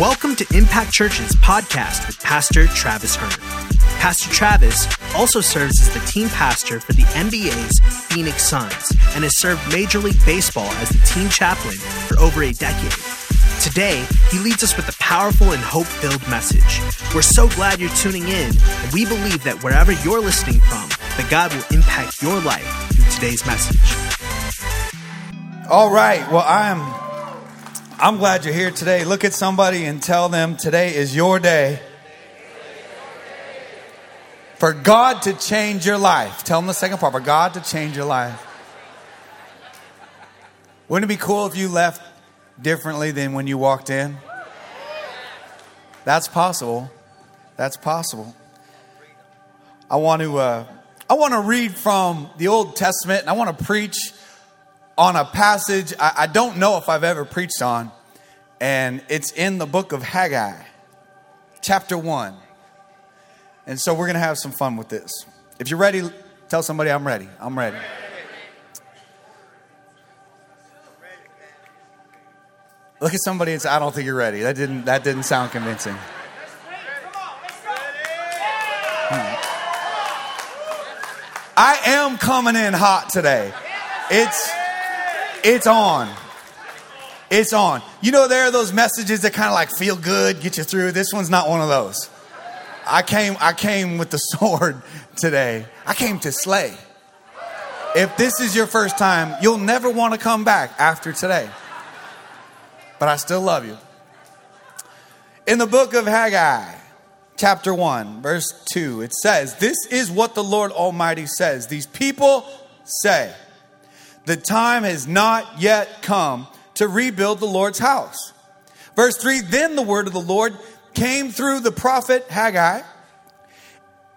Welcome to Impact Church's podcast with Pastor Travis Hearn. Pastor Travis also serves as the team pastor for the NBA's Phoenix Suns and has served Major League Baseball as the team chaplain for over a decade. Today, he leads us with a powerful and hope filled message. We're so glad you're tuning in, and we believe that wherever you're listening from, that God will impact your life through today's message. All right. Well, I'm I'm glad you're here today. Look at somebody and tell them today is your day for God to change your life. Tell them the second part for God to change your life. Wouldn't it be cool if you left differently than when you walked in? That's possible. That's possible. I want to uh, I want to read from the Old Testament and I want to preach on a passage I, I don't know if I've ever preached on, and it's in the book of Haggai, chapter 1. And so we're going to have some fun with this. If you're ready, tell somebody I'm ready. I'm ready. Look at somebody and say, I don't think you're ready. That didn't, that didn't sound convincing. Hmm. I am coming in hot today. It's it's on. It's on. You know, there are those messages that kind of like feel good, get you through. This one's not one of those. I came, I came with the sword today. I came to slay. If this is your first time, you'll never want to come back after today. But I still love you. In the book of Haggai, chapter 1, verse 2, it says, This is what the Lord Almighty says. These people say, the time has not yet come to rebuild the Lord's house. Verse 3 Then the word of the Lord came through the prophet Haggai.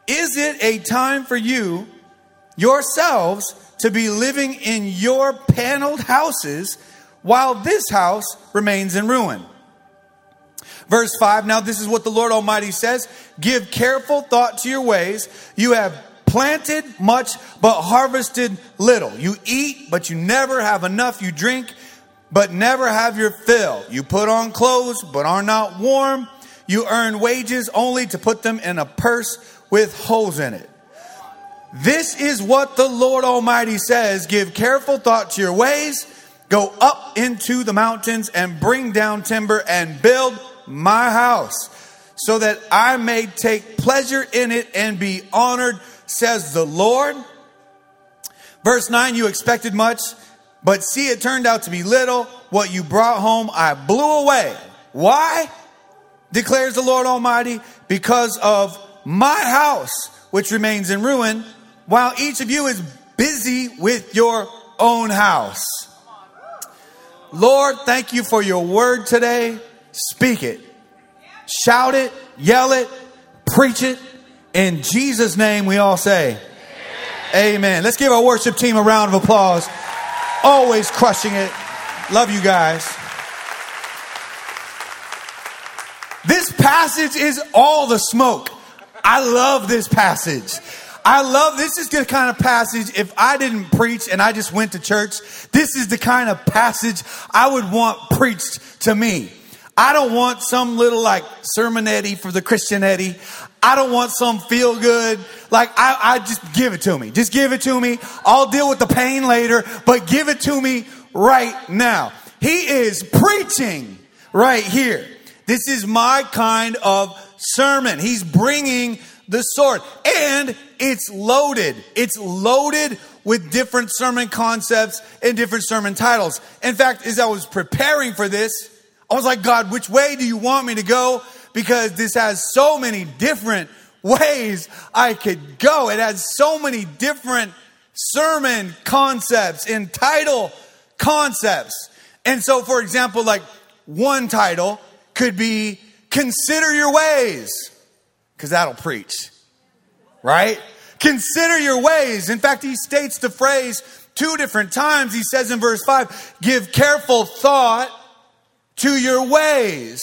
Is it a time for you yourselves to be living in your paneled houses while this house remains in ruin? Verse 5 Now, this is what the Lord Almighty says Give careful thought to your ways. You have planted much, but harvested little. You eat, but you never have enough. You drink, but never have your fill. You put on clothes, but are not warm. You earn wages only to put them in a purse with holes in it. This is what the Lord Almighty says Give careful thought to your ways. Go up into the mountains and bring down timber and build my house so that I may take pleasure in it and be honored says the Lord. Verse 9, you expected much, but see, it turned out to be little. What you brought home, I blew away. Why? Declares the Lord Almighty, because of my house, which remains in ruin, while each of you is busy with your own house. Lord, thank you for your word today. Speak it, shout it, yell it, preach it, in Jesus' name, we all say, Amen. Amen. Let's give our worship team a round of applause. Always crushing it. Love you guys. This passage is all the smoke. I love this passage. I love this is the kind of passage if I didn't preach and I just went to church, this is the kind of passage I would want preached to me. I don't want some little like sermonette for the Christianette. I don't want some feel good. Like, I, I just give it to me. Just give it to me. I'll deal with the pain later, but give it to me right now. He is preaching right here. This is my kind of sermon. He's bringing the sword and it's loaded. It's loaded with different sermon concepts and different sermon titles. In fact, as I was preparing for this, I was like, God, which way do you want me to go? Because this has so many different ways I could go. It has so many different sermon concepts and title concepts. And so, for example, like one title could be Consider Your Ways, because that'll preach, right? Consider your ways. In fact, he states the phrase two different times. He says in verse 5, Give careful thought to your ways.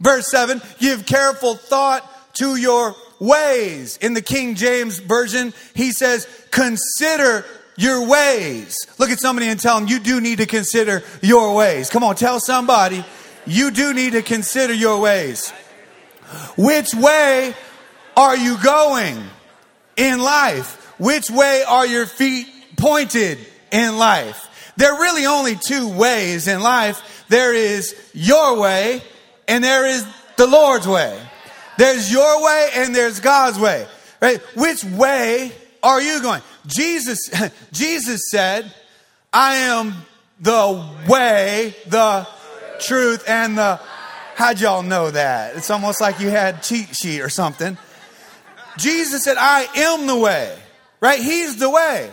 Verse 7 Give careful thought to your ways. In the King James Version, he says, Consider your ways. Look at somebody and tell them, You do need to consider your ways. Come on, tell somebody, you do need to consider your ways. Which way are you going in life? Which way are your feet pointed in life? There are really only two ways in life. There is your way and there is the Lord's way. There's your way and there's God's way. Right? Which way are you going? Jesus, Jesus said, I am the way, the truth, and the. How'd y'all know that? It's almost like you had cheat sheet or something. Jesus said, I am the way, right? He's the way.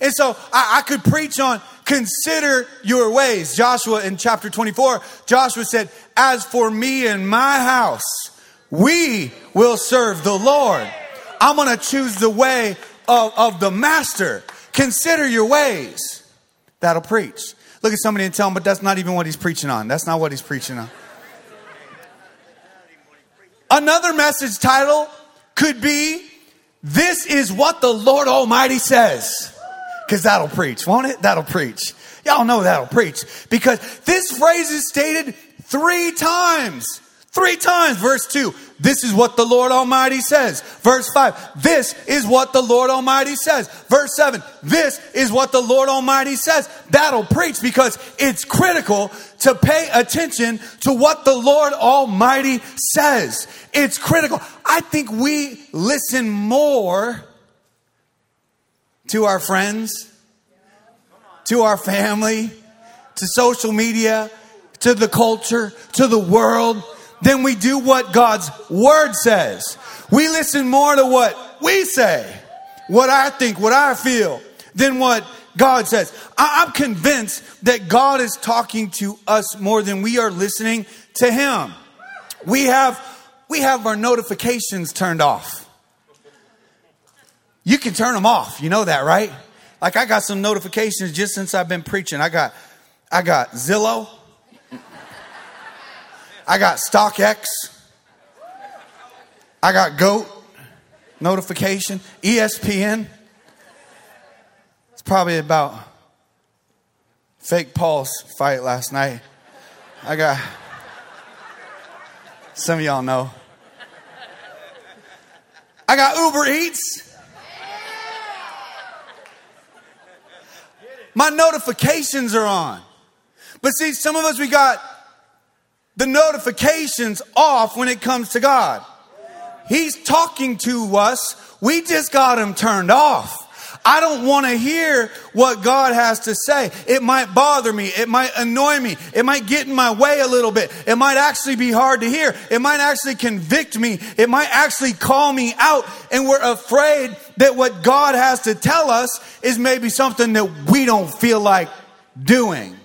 And so I, I, could preach on consider your ways. Joshua in chapter 24, Joshua said, As for me and my house, we will serve the Lord. I'm going to choose the way of, of the master. Consider your ways. That'll preach. Look at somebody and tell them, but that's not even what he's preaching on. That's not what he's preaching on. Another message title could be, This is what the Lord Almighty says. Because that'll preach, won't it? That'll preach. Y'all know that'll preach. Because this phrase is stated three times. Three times. Verse 2, this is what the Lord Almighty says. Verse 5, this is what the Lord Almighty says. Verse 7, this is what the Lord Almighty says. That'll preach because it's critical to pay attention to what the Lord Almighty says. It's critical. I think we listen more to our friends, to our family, to social media, to the culture, to the world then we do what God's word says. We listen more to what we say, what I think, what I feel, than what God says. I'm convinced that God is talking to us more than we are listening to Him. We have, we have our notifications turned off. You can turn them off. You know that, right? Like I got some notifications just since I've been preaching. I got, I got Zillow. I got StockX. I got GOAT notification, ESPN. It's probably about Jake Paul's fight last night. I got some of y'all know. I got Uber Eats. My notifications are on. But see, some of us, we got the notifications off when it comes to God. He's talking to us. We just got them turned off. I don't want to hear what God has to say. It might bother me. It might annoy me. It might get in my way a little bit. It might actually be hard to hear. It might actually convict me. It might actually call me out. And we're afraid that what God has to tell us is maybe something that we don't feel like doing.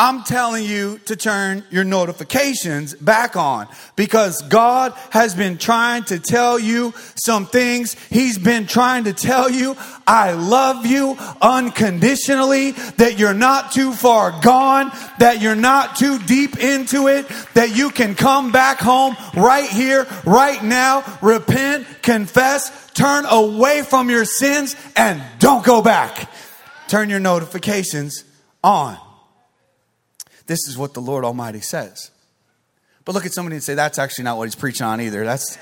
I'm telling you to turn your notifications back on because God has been trying to tell you some things. He's been trying to tell you, I love you unconditionally, that you're not too far gone, that you're not too deep into it, that you can come back home right here, right now, repent, confess, turn away from your sins, and don't go back. Turn your notifications on. This is what the Lord Almighty says. But look at somebody and say, that's actually not what he's preaching on either. That's.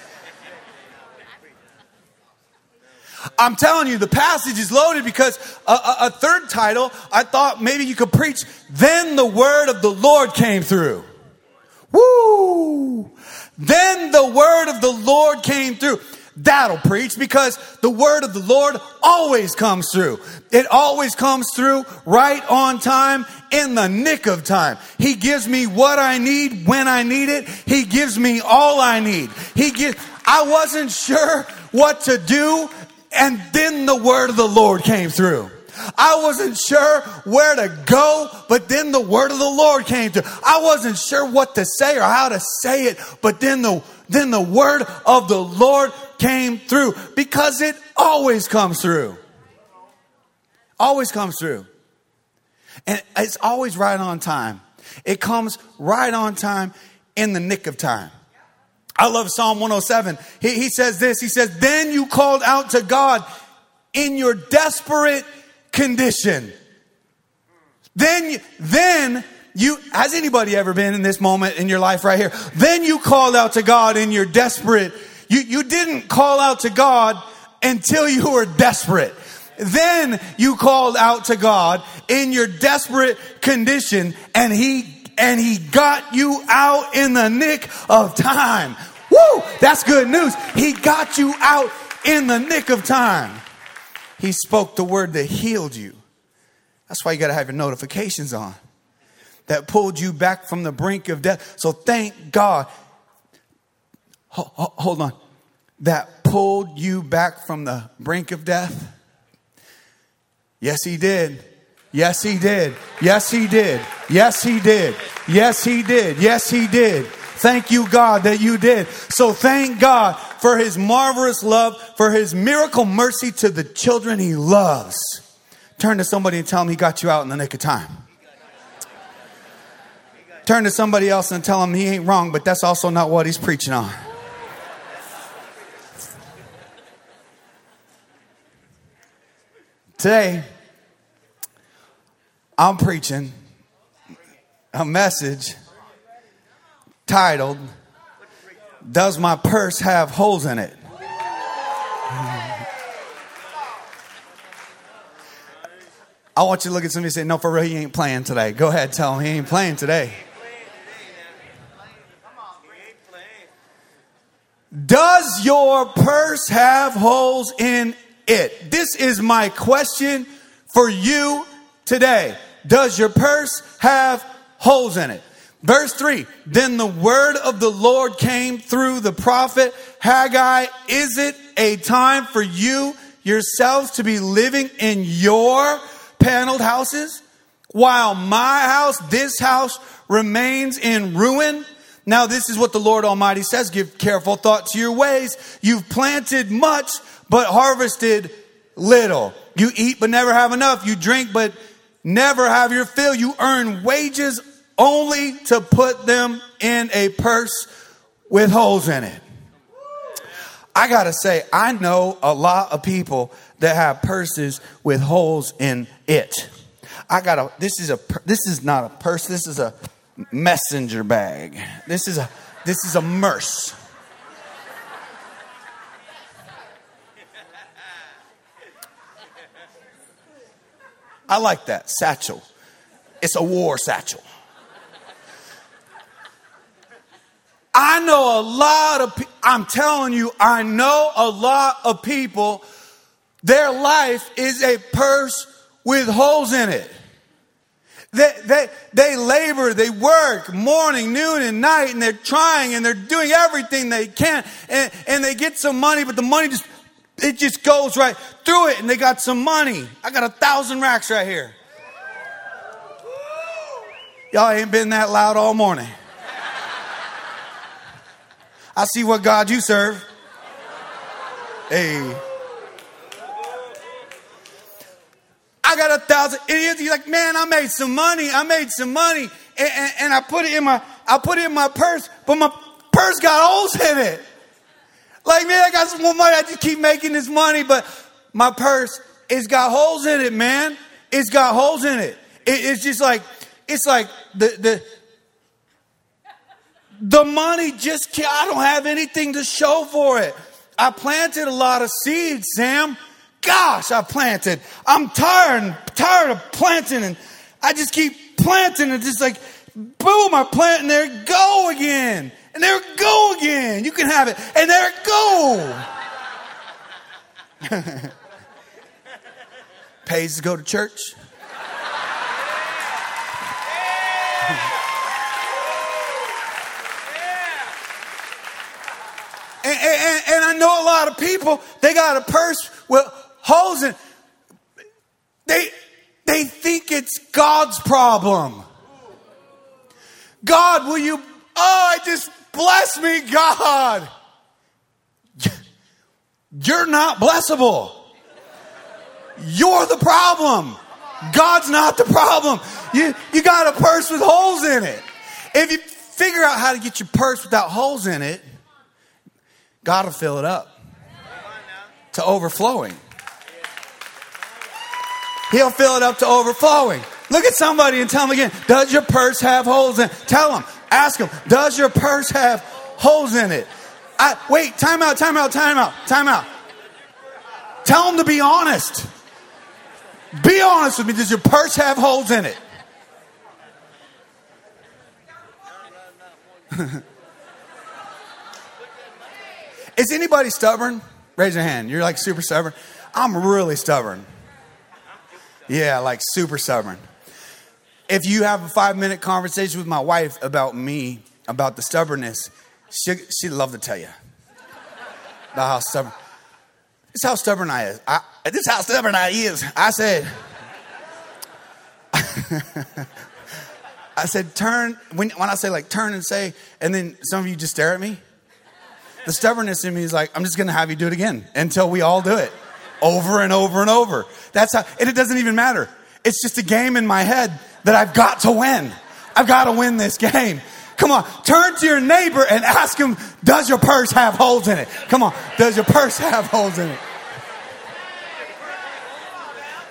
I'm telling you, the passage is loaded because a, a, a, third title, I thought maybe you could preach, then the word of the Lord came through. Woo! Then the word of the Lord came through. That'll preach because the word of the Lord always comes through. It always comes through right on time in the nick of time. He gives me what I need when I need it. He gives me all I need. He gives, I wasn't sure what to do and then the word of the Lord came through. I wasn't sure where to go, but then the word of the Lord came to. I wasn't sure what to say or how to say it, but then the then the word of the Lord came through because it always comes through. Always comes through. And it's always right on time. It comes right on time in the nick of time. I love Psalm 107. He, he says this He says, Then you called out to God in your desperate condition. Then, then you, has anybody ever been in this moment in your life right here? Then you called out to God in your desperate. You, you didn't call out to God until you were desperate. Then you called out to God in your desperate condition and he, and he got you out in the nick of time. Woo! That's good news. He got you out in the nick of time. He spoke the word that healed you. That's why you got to have your notifications on. That pulled you back from the brink of death. So thank God. Hold on. That pulled you back from the brink of death. Yes, he did. Yes, he did. Yes, he did. Yes, he did. Yes, he did. Yes, he did. Thank you, God, that you did. So thank God for his marvelous love, for his miracle mercy to the children he loves. Turn to somebody and tell him he got you out in the nick of time. Turn to somebody else and tell him he ain't wrong, but that's also not what he's preaching on. Today, I'm preaching a message titled, Does My Purse Have Holes in It? I want you to look at somebody and say, No, for real, he ain't playing today. Go ahead, tell him he ain't playing today. Does your purse have holes in it? This is my question for you today. Does your purse have holes in it? Verse 3 Then the word of the Lord came through the prophet Haggai. Is it a time for you yourselves to be living in your paneled houses while my house, this house, remains in ruin? Now, this is what the Lord Almighty says Give careful thought to your ways. You've planted much, but harvested little. You eat, but never have enough. You drink, but never have your fill. You earn wages only to put them in a purse with holes in it. I gotta say, I know a lot of people that have purses with holes in it. I gotta, this is a, this is not a purse, this is a messenger bag. This is a, this is a murse. I like that satchel. It's a war satchel. I know a lot of, I'm telling you, I know a lot of people, their life is a purse with holes in it. They, they, they labor, they work morning, noon, and night, and they're trying and they're doing everything they can, and, and they get some money, but the money just, it just goes right through it, and they got some money. I got a thousand racks right here. Y'all ain't been that loud all morning. I see what God you serve. Hey. I got a thousand. idiots. He's like, man, I made some money. I made some money, and, and, and, I put it in my, I put it in my purse, but my purse got holes in it. Like, man, I got some more money. I just keep making this money, but my purse, it's got holes in it, man. It's got holes in it. it it's just like, it's like the the the money just can't, I don't have anything to show for it. I planted a lot of seeds, Sam. Gosh, I planted. I'm tired, tired of planting and I just keep planting and just like, boom, I plant and there go again. And there it go again. You can have it. And there it go. Pays to go to church. And, and, and, I know a lot of people, they got a purse with holes in They, they think it's God's problem. God, will you, oh, I just bless me, God. You're not blessable. You're the problem. God's not the problem. You, you got a purse with holes in it. If you figure out how to get your purse without holes in it, God will fill it up to overflowing. He'll fill it up to overflowing. Look at somebody and tell them again, does your purse have holes in it? Tell them, ask them, does your purse have holes in it? I, wait, time out, time out, time out, time out. Tell them to be honest. Be honest with me. Does your purse have holes in it? Is anybody stubborn? Raise your hand. You're like super stubborn. I'm really stubborn. Yeah, like super stubborn. If you have a five minute conversation with my wife about me, about the stubbornness, she, she'd love to tell you about how stubborn. This is how stubborn I is. I, this is how stubborn I is. I said, I said, turn, when, when I say like turn and say, and then some of you just stare at me. The stubbornness in me is like, I'm just going to have you do it again until we all do it over and over and over. That's how, and it doesn't even matter. It's just a game in my head that I've got to win. I've got to win this game. Come on, turn to your neighbor and ask him, does your purse have holes in it? Come on, does your purse have holes in it?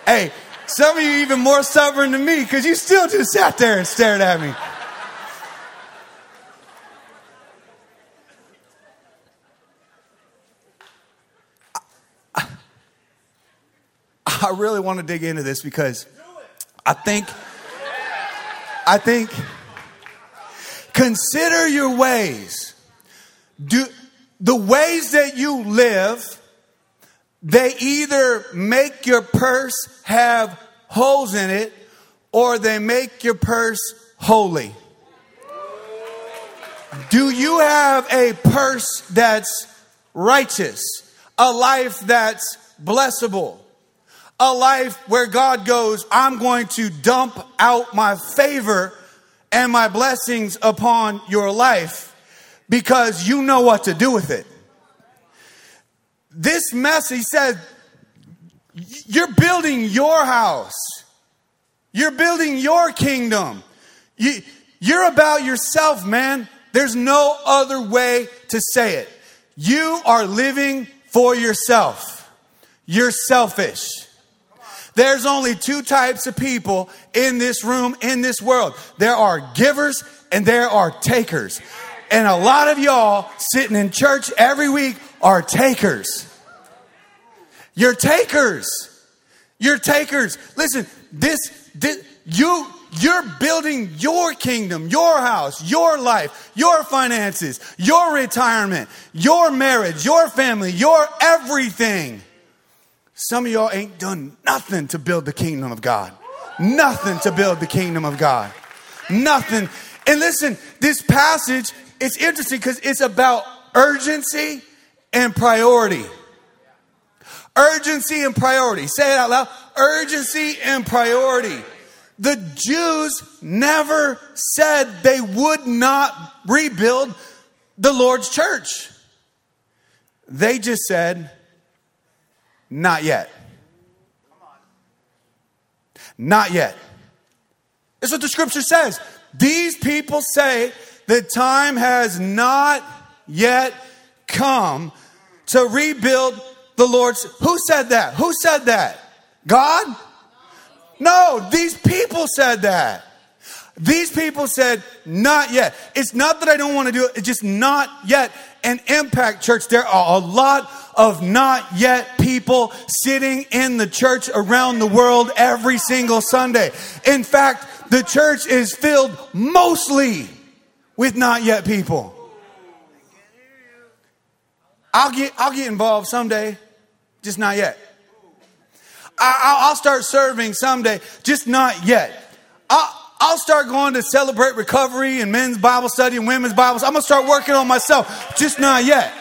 Hey, some of you even more stubborn than me because you still just sat there and stared at me. I really want to dig into this because I think, I think, consider your ways. Do the ways that you live, they either make your purse have holes in it or they make your purse holy. Do you have a purse that's righteous? A life that's blessable? A life where God goes, I'm going to dump out my favor and my blessings upon your life because you know what to do with it. This message says, you're building your house. You're building your kingdom. You, you're about yourself, man. There's no other way to say it. You are living for yourself. You're selfish. There's only two types of people in this room, in this world. There are givers and there are takers. And a lot of y'all sitting in church every week are takers. You're takers. You're takers. Listen, this, this you you're building your kingdom, your house, your life, your finances, your retirement, your marriage, your family, your everything. Some of y'all ain't done nothing to build the kingdom of God. Nothing to build the kingdom of God. Nothing. And listen, this passage, it's interesting because it's about urgency and priority. Urgency and priority. Say it out loud. Urgency and priority. The Jews never said they would not rebuild the Lord's church. They just said, not yet. Not yet. That's what the scripture says. These people say the time has not yet come to rebuild the Lord's. Who said that? Who said that? God? No, these people said that. These people said, not yet. It's not that I don't want to do it, it's just not yet. And Impact Church, there are a lot of not yet people sitting in the church around the world every single Sunday. In fact, the church is filled mostly with not yet people. I'll get, I'll get involved someday, just not yet. I, will start serving someday, just not yet. I'll, I'll start going to celebrate recovery and men's Bible study and women's Bibles. I'm going to start working on myself, just not yet.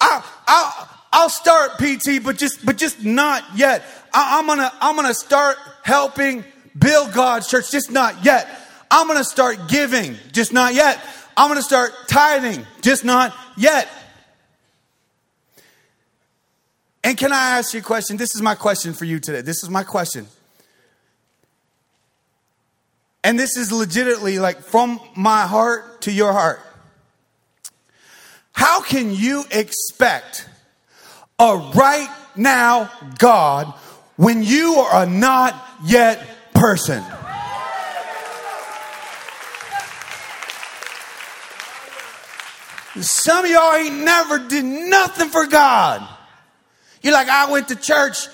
I, I, I'll start PT, but just, but just not yet. I, I'm gonna, I'm gonna start helping build God's church, just not yet. I'm gonna start giving, just not yet. I'm gonna start tithing, just not yet. And can I ask you a question? This is my question for you today. This is my question. And this is legitimately like from my heart to your heart. How can you expect a right now God when you are a not yet person. Some of y'all ain't never did nothing for God. You're like, I went to church.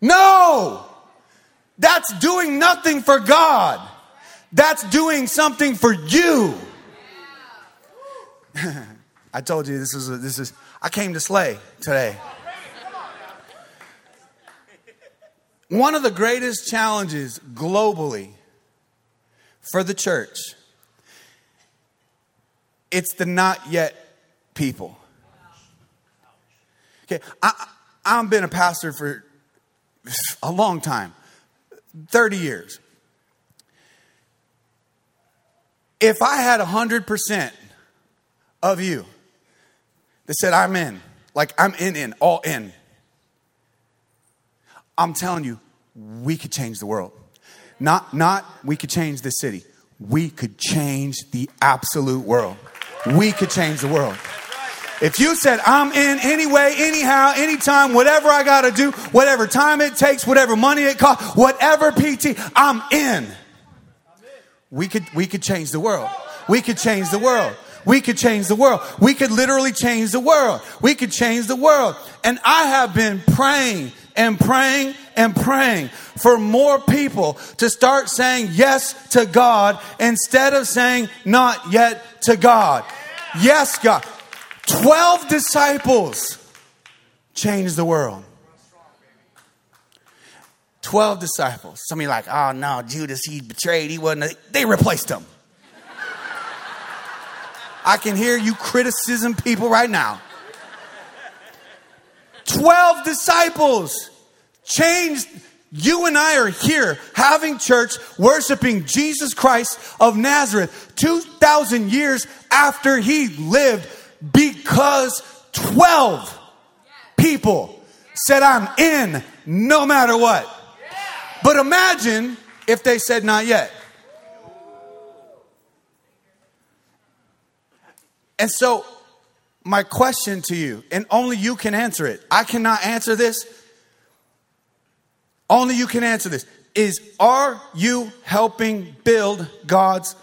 No, that's doing nothing for God. That's doing something for you. I told you this is a, this is I came to slay today. One of the greatest challenges globally for the church it's the not yet people. Okay, I, I've been a pastor for a long time 30 years. If I had 100% of you that said, I'm in, like I'm in, in, all in, I'm telling you, we could change the world. Not, not we could change the city. We could change the absolute world. We could change the world. If you said, I'm in anyway, anyhow, anytime, whatever I got to do, whatever time it takes, whatever money it costs, whatever PT, I'm in. We could, we could change the world. We could change the world. We could change the world. We could literally change the world. We could change the world. And I have been praying and praying and praying for more people to start saying yes to God instead of saying not yet to God. Yes, God. 12 disciples changed the world. 12 disciples. Some of you like, oh no, Judas, he betrayed, he wasn't. A, they replaced him. I can hear you criticism people right now. 12 disciples changed. You and I are here having church, worshiping Jesus Christ of Nazareth 2,000 years after he lived because 12 people said, I'm in no matter what. But imagine if they said, not yet. And so, my question to you, and only you can answer it, I cannot answer this. Only you can answer this is Are you helping build God's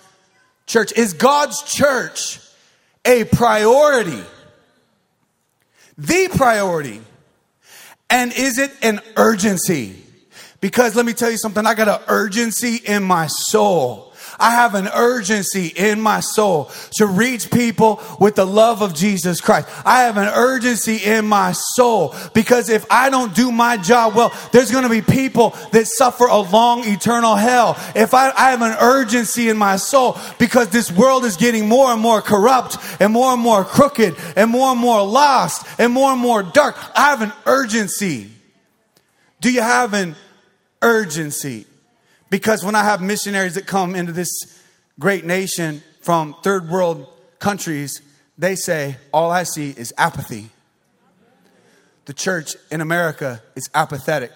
church? Is God's church a priority? The priority. And is it an urgency? Because let me tell you something, I got an urgency in my soul I have an urgency in my soul to reach people with the love of Jesus Christ. I have an urgency in my soul because if I don't do my job well, there's going to be people that suffer a long eternal hell. If I, I have an urgency in my soul because this world is getting more and more corrupt and more and more crooked and more and more lost and more and more dark, I have an urgency. Do you have an urgency? Because when I have missionaries that come into this great nation from third world countries, they say, All I see is apathy. The church in America is apathetic.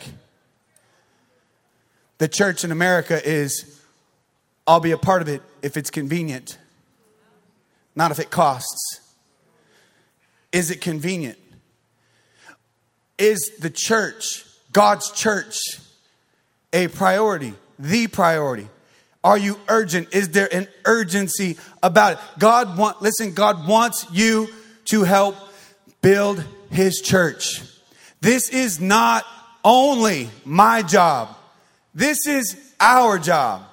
The church in America is, I'll be a part of it if it's convenient, not if it costs. Is it convenient? Is the church, God's church, a priority? The priority? Are you urgent? Is there an urgency about it? God want listen, God wants you to help build his church. This is not only my job. This is our job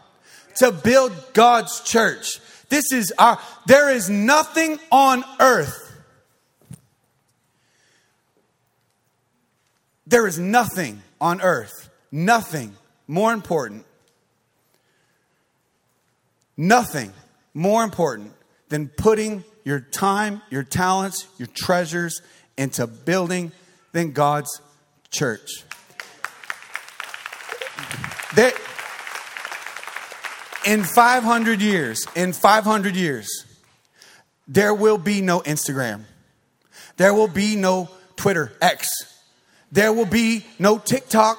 to build God's church. This is our there is nothing on earth There is nothing on earth, nothing more important Nothing more important than putting your time, your talents, your treasures into building than God's church. There, in 500 years, in 500 years, there will be no Instagram. There will be no Twitter, X. There will be no TikTok.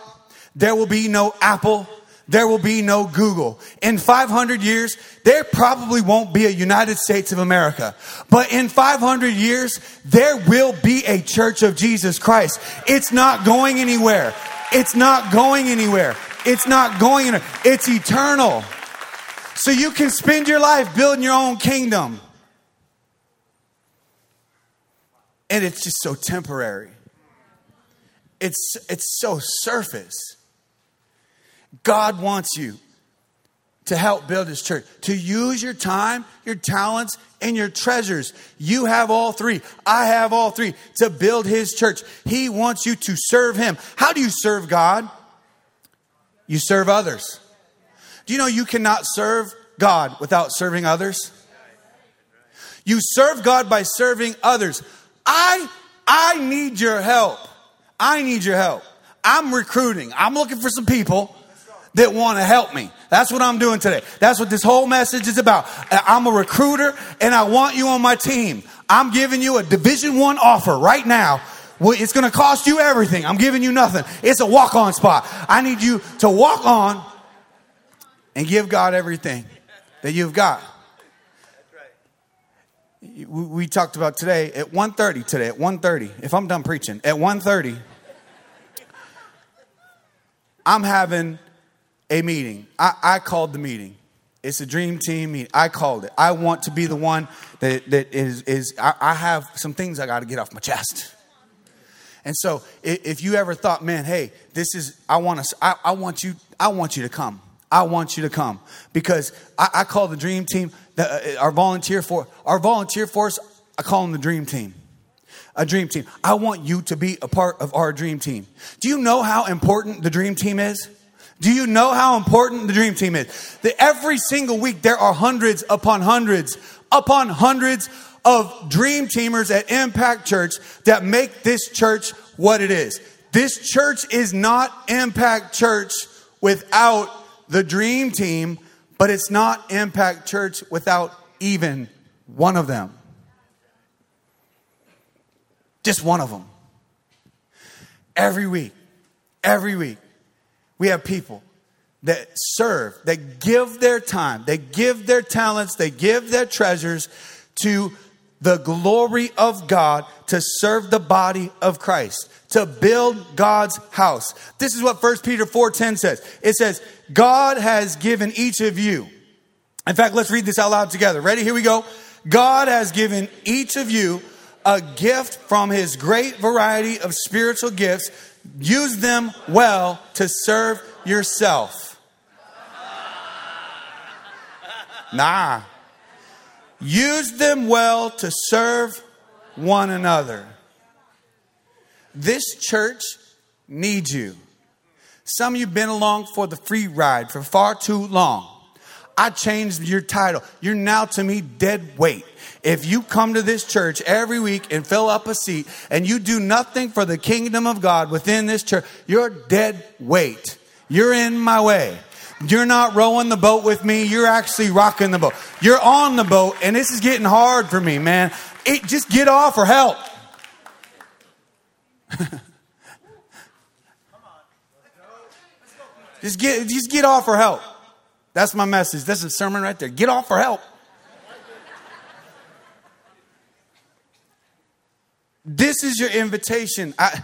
There will be no Apple there will be no Google. In 500 years, there probably won't be a United States of America. But in 500 years, there will be a church of Jesus Christ. It's not going anywhere. It's not going anywhere. It's not going anywhere. It's eternal. So you can spend your life building your own kingdom. And it's just so temporary. It's, it's so surface. God wants you to help build his church, to use your time, your talents, and your treasures. You have all three. I have all three to build his church. He wants you to serve him. How do you serve God? You serve others. Do you know you cannot serve God without serving others? You serve God by serving others. I I need your help. I need your help. I'm recruiting. I'm looking for some people that want to help me. That's what I'm doing today. That's what this whole message is about. Uh, I'm a recruiter and I want you on my team. I'm giving you a division one offer right now. It's going to cost you everything. I'm giving you nothing. It's a walk on spot. I need you to walk on and give God everything that you've got. That's right. We talked about today at 1.30 today, at 1.30, if I'm done preaching, at 1.30, I'm having a meeting. I, I called the meeting. It's a dream team meeting. I called it. I want to be the one that, that is, is I, I have some things I got to get off my chest. And so if you ever thought, man, hey, this is, I want to, I, I want you, I want you to come. I want you to come because I, I call the dream team, the, uh, our volunteer for our volunteer force. I call them the dream team, a dream team. I want you to be a part of our dream team. Do you know how important the dream team is? Do you know how important the dream team is? That every single week there are hundreds upon hundreds upon hundreds of dream teamers at Impact Church that make this church what it is. This church is not Impact Church without the dream team, but it's not Impact Church without even one of them. Just one of them. Every week, every week, we have people that serve, that give their time, they give their talents, they give their treasures to the glory of God to serve the body of Christ, to build God's house. This is what 1 Peter 4:10 says. It says, "God has given each of you." In fact, let's read this out loud together. Ready? Here we go. God has given each of you a gift from his great variety of spiritual gifts Use them well to serve yourself. Nah. Use them well to serve one another. This church needs you. Some of you have been along for the free ride for far too long. I changed your title. You're now to me dead weight. If you come to this church every week and fill up a seat and you do nothing for the kingdom of God within this church, you're dead weight. You're in my way. You're not rowing the boat with me. You're actually rocking the boat. You're on the boat, and this is getting hard for me, man. It, just get off or help. just get just get off or help. That's my message. That's a sermon right there. Get off or help. This is your invitation. I,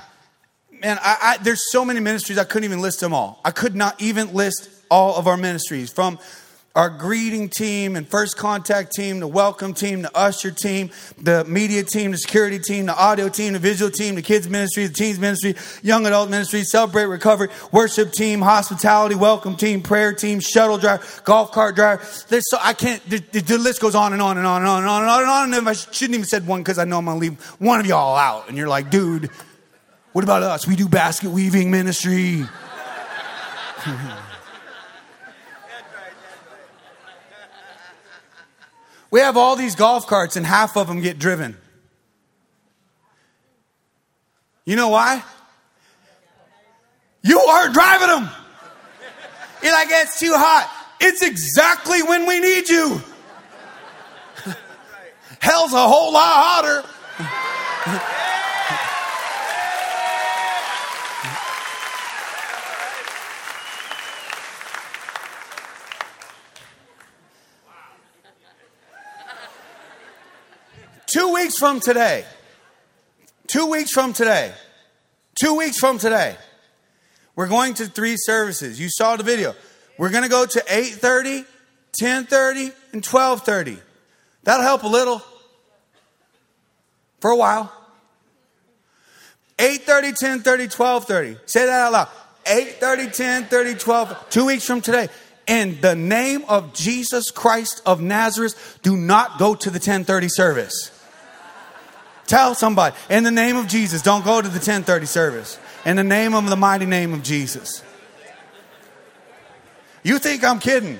man, I, I, there's so many ministries, I couldn't even list them all. I could not even list all of our ministries from our greeting team and first contact team, the welcome team, the usher team, the media team, the security team, the audio team, the visual team, the kids ministry, the teens ministry, young adult ministry, celebrate recovery, worship team, hospitality, welcome team, prayer team, shuttle driver, golf cart driver. There's so I can't. The, the, the, list goes on and on and on and on and on and on and on. And I shouldn't even said one because I know I'm gonna leave one of y'all out. And you're like, dude, what about us? We do basket weaving ministry. We have all these golf carts and half of them get driven. You know why? You aren't driving them. You're like, it's too hot. It's exactly when we need you. Hell's a whole lot hotter. Two weeks from today, two weeks from today, two weeks from today, We're going to three services. You saw the video. We're going to go to 8:30, 10:30, and 12:30. That'll help a little. For a while. 8:30, 10:30, 12:30. Say that out loud. 8:30, 10:30, 12. 2 weeks from today. In the name of Jesus Christ of Nazareth, do not go to the 10:30 service. Tell somebody, in the name of Jesus, don't go to the 10:30 service. In the name of the mighty name of Jesus. You think I'm kidding?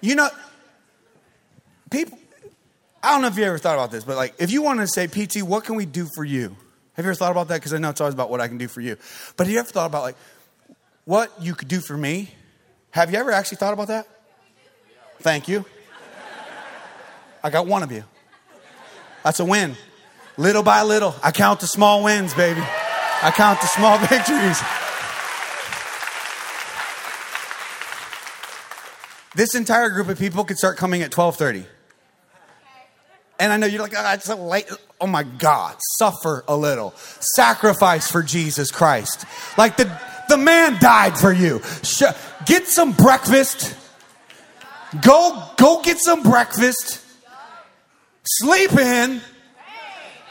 You know, people, I don't know if you ever thought about this, but like, if you want to say, PT, what can we do for you? Have you ever thought about that? Because I know it's always about what I can do for you. But have you ever thought about like, what you could do for me? Have you ever actually thought about that? Thank you. I got one of you. That's a win. Little by little, I count the small wins, baby. I count the small victories. This entire group of people could start coming at 12:30. And I know you're like, ah, oh, it's so late. Oh my God, suffer a little. Sacrifice for Jesus Christ. Like the, the man died for you. Get some breakfast. Go, go get some breakfast. Sleep in.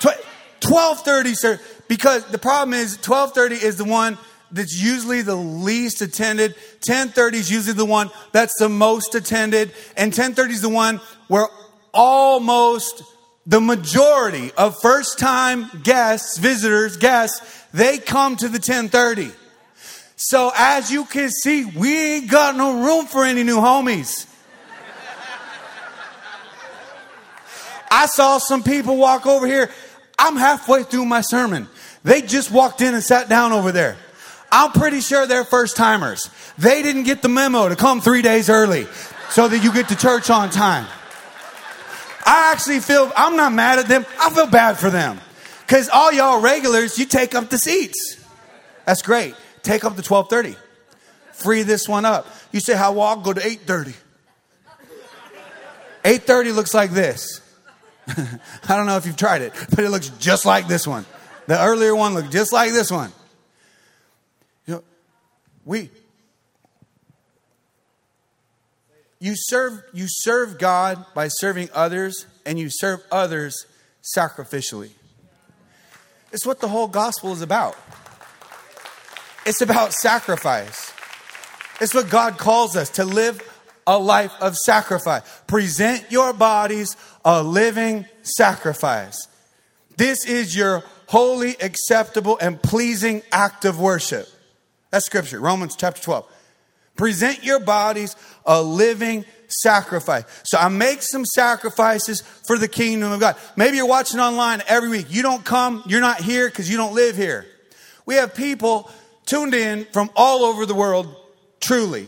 1230, sir. Because the problem is 1230 is the one that's usually the least attended. 1030 is usually the one that's the most attended. And 1030 is the one where almost the majority of first time guests, visitors, guests, they come to the 1030. So as you can see, we ain't got no room for any new homies. I saw some people walk over here. I'm halfway through my sermon. They just walked in and sat down over there. I'm pretty sure they're first timers. They didn't get the memo to come three days early so that you get to church on time. I actually feel, I'm not mad at them. I feel bad for them. Because all y'all regulars, you take up the seats. That's great. Take up the 1230. Free this one up. You say, how well, I'll go to 830. 830 looks like this. I don't know if you've tried it, but it looks just like this one. The earlier one looked just like this one. You know, we you serve you serve God by serving others and you serve others sacrificially. It's what the whole gospel is about. It's about sacrifice. It's what God calls us to live a life of sacrifice. Present your bodies a living sacrifice. This is your holy, acceptable, and pleasing act of worship. That's scripture, Romans chapter 12. Present your bodies a living sacrifice. So I make some sacrifices for the kingdom of God. Maybe you're watching online every week. You don't come, you're not here because you don't live here. We have people tuned in from all over the world, truly.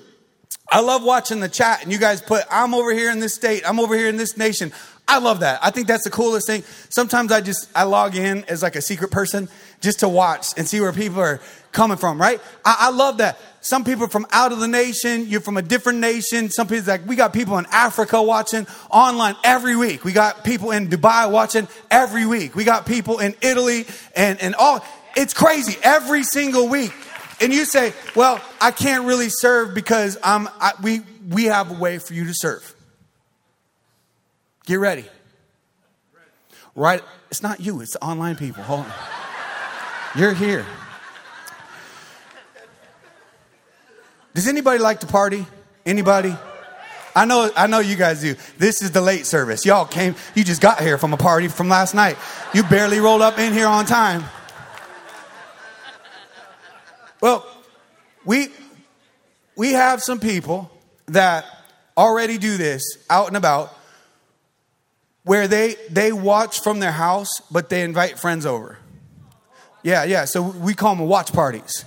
I love watching the chat and you guys put, I'm over here in this state, I'm over here in this nation. I love that. I think that's the coolest thing. Sometimes I just, I log in as like a secret person just to watch and see where people are coming from, right? I, I love that. Some people from out of the nation, you're from a different nation. Some people like, we got people in Africa watching online every week. We got people in Dubai watching every week. We got people in Italy and, and all. It's crazy every single week. And you say, well, I can't really serve because I'm, I, we, we have a way for you to serve. Get ready. Right? It's not you, it's the online people. Hold on. You're here. Does anybody like to party? Anybody? I know, I know you guys do. This is the late service. Y'all came, you just got here from a party from last night. You barely rolled up in here on time. Well, we we have some people that already do this out and about where they they watch from their house but they invite friends over. Yeah, yeah, so we call them watch parties.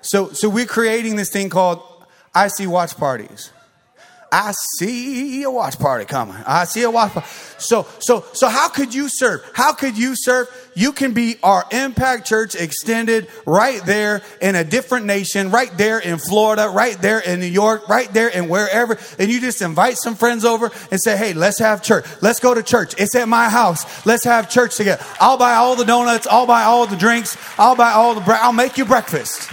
So so we're creating this thing called I see watch parties. I see a watch party coming. I see a watch party. So, so, so how could you serve? How could you serve? You can be our impact church extended right there in a different nation, right there in Florida, right there in New York, right there in wherever. And you just invite some friends over and say, Hey, let's have church. Let's go to church. It's at my house. Let's have church together. I'll buy all the donuts. I'll buy all the drinks. I'll buy all the bread. I'll make you breakfast.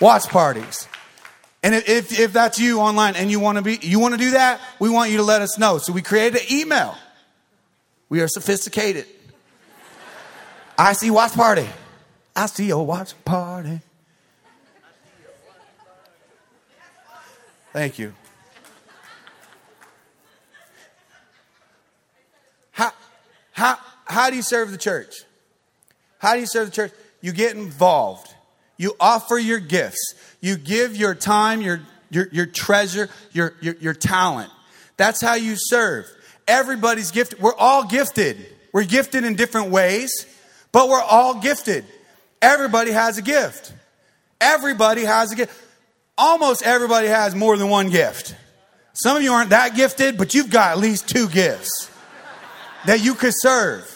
Watch parties. And if, if that's you online and you want to be, you want to do that, we want you to let us know. So we created an email. We are sophisticated. I see watch party. I see a watch party. Thank you. How, how, how do you serve the church? How do you serve the church? You get involved. You offer your gifts. You give your time, your, your, your treasure, your, your, your talent. That's how you serve. Everybody's gifted. We're all gifted. We're gifted in different ways, but we're all gifted. Everybody has a gift. Everybody has a gift. Almost everybody has more than one gift. Some of you aren't that gifted, but you've got at least two gifts that you could serve.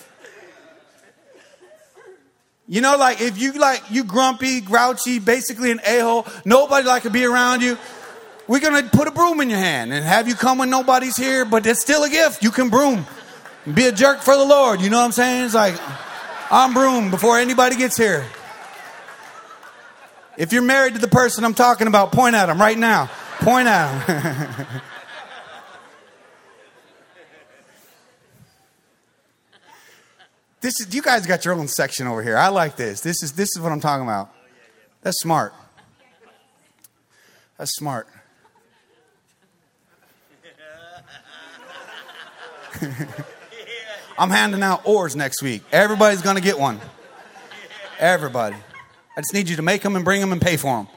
You know, like if you like you grumpy, grouchy, basically an a-hole, nobody like to be around you. We're gonna put a broom in your hand and have you come when nobody's here, but it's still a gift. You can broom. Be a jerk for the Lord. You know what I'm saying? It's like I'm broom before anybody gets here. If you're married to the person I'm talking about, point at him right now. Point at him. This is you guys got your own section over here. I like this. This is this is what I'm talking about. That's smart. That's smart. I'm handing out oars next week. Everybody's going to get one. Everybody. I just need you to make them and bring them and pay for them.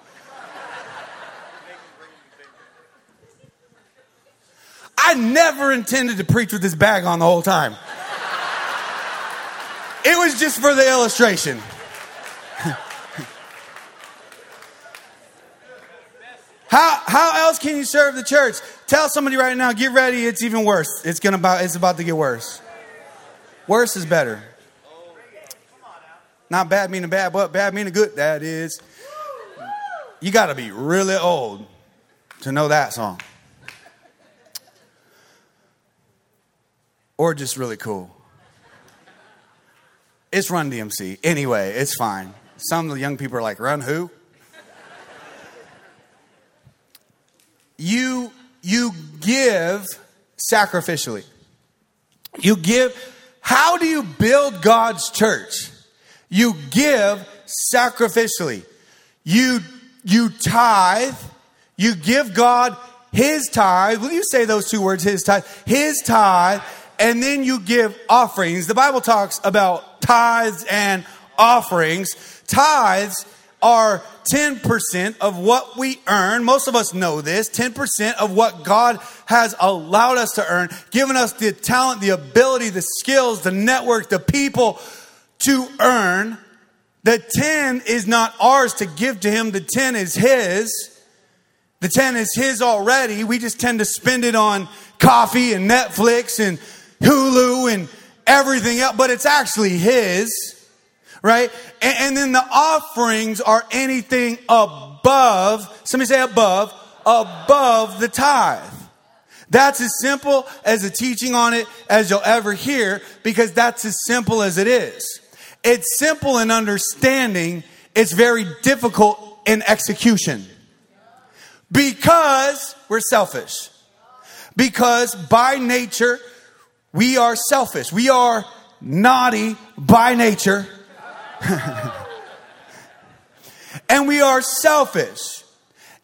I never intended to preach with this bag on the whole time. It was just for the illustration. How, how else can you serve the church? Tell somebody right now, get ready, it's even worse. It's gonna about it's about to get worse. Worse is better. Not bad meaning bad, but bad meaning good. That is. You gotta be really old to know that song. Or just really cool. It's Run DMC. Anyway, it's fine. Some of the young people are like, Run who? you you give sacrificially. You give how do you build God's church? You give sacrificially. You you tithe, you give God his tithe. Will you say those two words, his tithe? His tithe, and then you give offerings. The Bible talks about tithes and offerings. Tithes are 10% of what we earn. Most of us know this 10% of what God has allowed us to earn, given us the talent, the ability, the skills, the network, the people to earn. The 10 is not ours to give to Him, the 10 is His. The 10 is His already. We just tend to spend it on coffee and Netflix and Hulu and everything else, but it's actually His, right? And, and then the offerings are anything above, somebody say above, above the tithe. That's as simple as a teaching on it as you'll ever hear because that's as simple as it is. It's simple in understanding, it's very difficult in execution because we're selfish. Because by nature, we are selfish. We are naughty by nature. and we are selfish.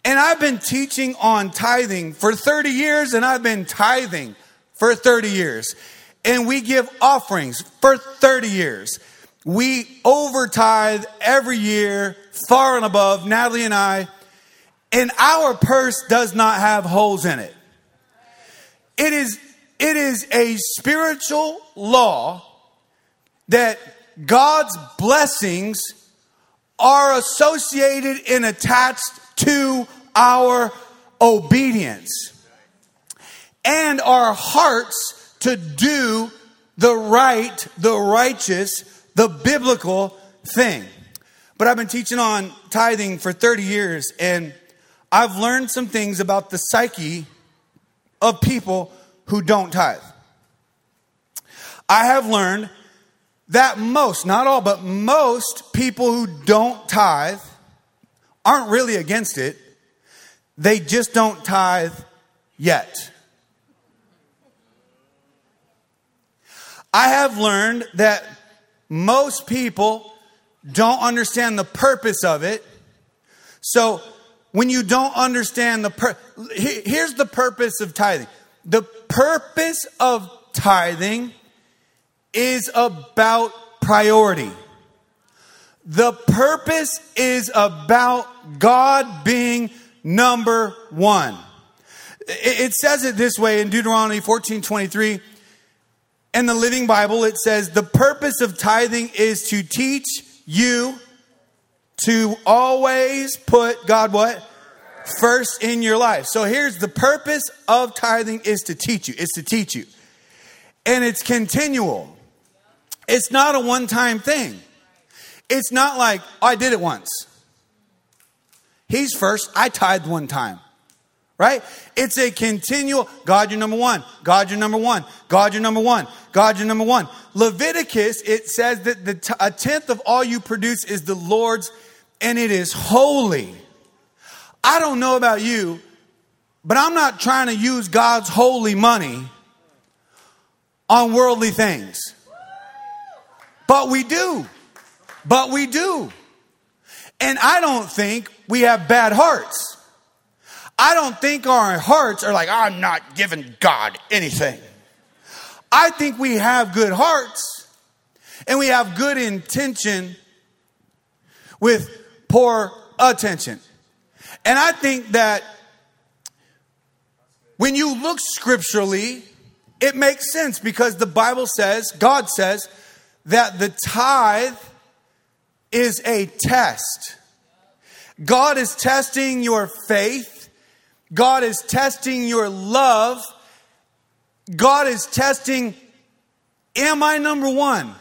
And I've been teaching on tithing for 30 years, and I've been tithing for 30 years. And we give offerings for 30 years. We over tithe every year, far and above, Natalie and I. And our purse does not have holes in it. It is it is a spiritual law that God's blessings are associated and attached to our obedience and our hearts to do the right, the righteous, the biblical thing. But I've been teaching on tithing for 30 years, and I've learned some things about the psyche of people who don't tithe. I have learned that most, not all, but most people who don't tithe aren't really against it. They just don't tithe yet. I have learned that most people don't understand the purpose of it. So when you don't understand the pur- here's the purpose of tithing. The purpose of tithing is about priority. The purpose is about God being number one. It says it this way in Deuteronomy 14 23. In the Living Bible, it says, The purpose of tithing is to teach you to always put God what? First in your life. So here's the purpose of tithing is to teach you. It's to teach you. And it's continual. It's not a one time thing. It's not like, oh, I did it once. He's first, I tithed one time. Right? It's a continual God, you're number one. God, you're number one. God, you're number one. God, you're number one. Leviticus, it says that the t- a tenth of all you produce is the Lord's and it is holy. I don't know about you, but I'm not trying to use God's holy money on worldly things. But we do. But we do. And I don't think we have bad hearts. I don't think our hearts are like, I'm not giving God anything. I think we have good hearts and we have good intention with poor attention. And I think that when you look scripturally, it makes sense because the Bible says, God says, that the tithe is a test. God is testing your faith God is testing your love. God is testing, am I number one?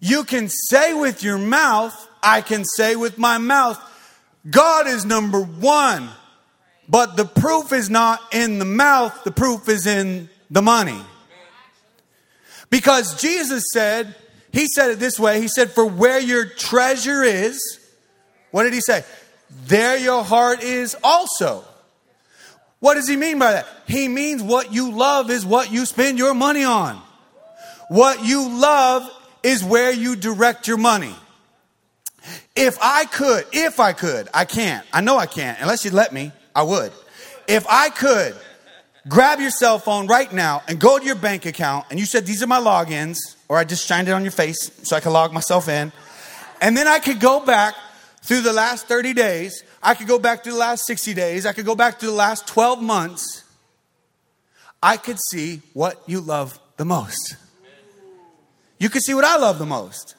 You can say with your mouth, I can say with my mouth, God is number one. But the proof is not in the mouth, the proof is in the money. Because Jesus said, He said it this way He said, For where your treasure is, what did He say? there your heart is also. What does he mean by that? He means what you love is what you spend your money on. What you love is where you direct your money. If I could, if I could, I can't. I know I can't. Unless you let me, I would. If I could grab your cell phone right now and go to your bank account and you said, These are my logins, or I just shined it on your face so I could log myself in. And then I could go back through the last 30 days. I could go back to the last 60 days. I could go back to the last 12 months. I could see what you love the most. You could see what I love the most.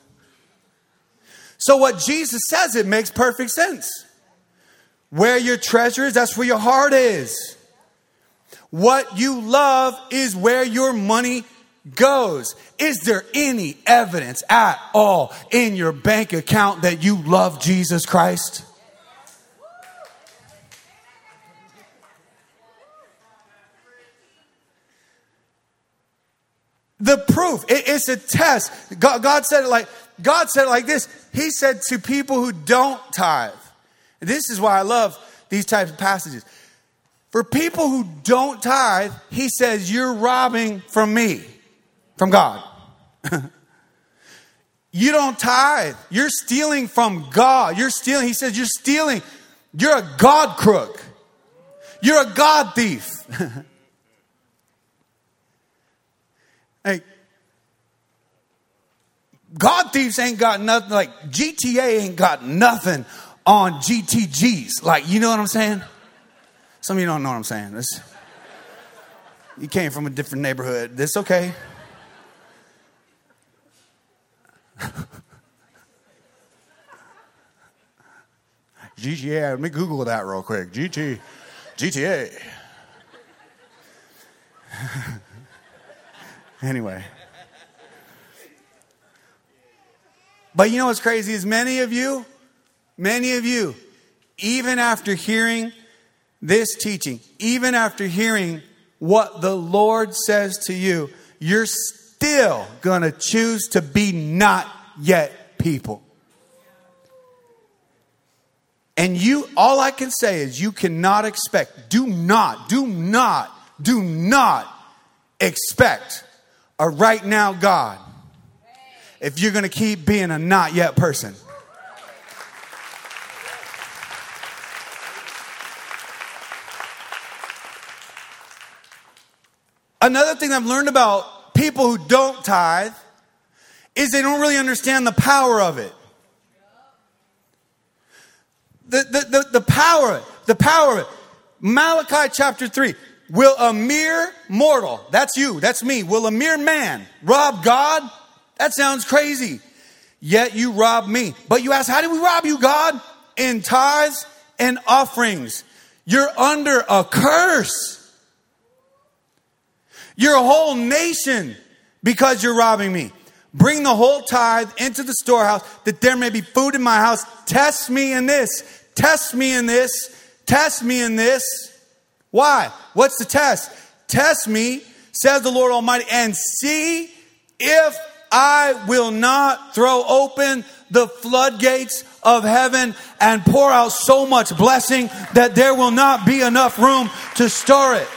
So, what Jesus says, it makes perfect sense. Where your treasure is, that's where your heart is. What you love is where your money goes. Is there any evidence at all in your bank account that you love Jesus Christ? The proof, it's a test. God, God said it like, God said like this. He said to people who don't tithe, this is why I love these types of passages. For people who don't tithe, he says, You're robbing from me from God. you don't tithe. You're stealing from God. You're stealing. He says, You're stealing. You're a God crook. You're a God thief. hey, God thieves ain't got nothing, like GTA ain't got nothing on GTGs. Like, you know what I'm saying? Some of you don't know what I'm saying. This, you came from a different neighborhood. This okay. GTA. Let me Google that real quick. GT, GTA. anyway. But you know what's crazy is many of you, many of you, even after hearing this teaching, even after hearing what the Lord says to you, you're still going to choose to be not yet people. And you, all I can say is you cannot expect, do not, do not, do not expect a right now God if you're going to keep being a not yet person. Another thing I've learned about people who don't tithe is they don't really understand the power of it. The, the, the, the power, the power of it. Malachi chapter 3. Will a mere mortal, that's you, that's me, will a mere man rob God? That sounds crazy. Yet you rob me. But you ask, how did we rob you, God? In tithes and offerings. You're under a curse. You're a whole nation because you're robbing me. Bring the whole tithe into the storehouse that there may be food in my house. Test me in this. Test me in this. Test me in this. Why? What's the test? Test me, says the Lord Almighty, and see if I will not throw open the floodgates of heaven and pour out so much blessing that there will not be enough room to store it.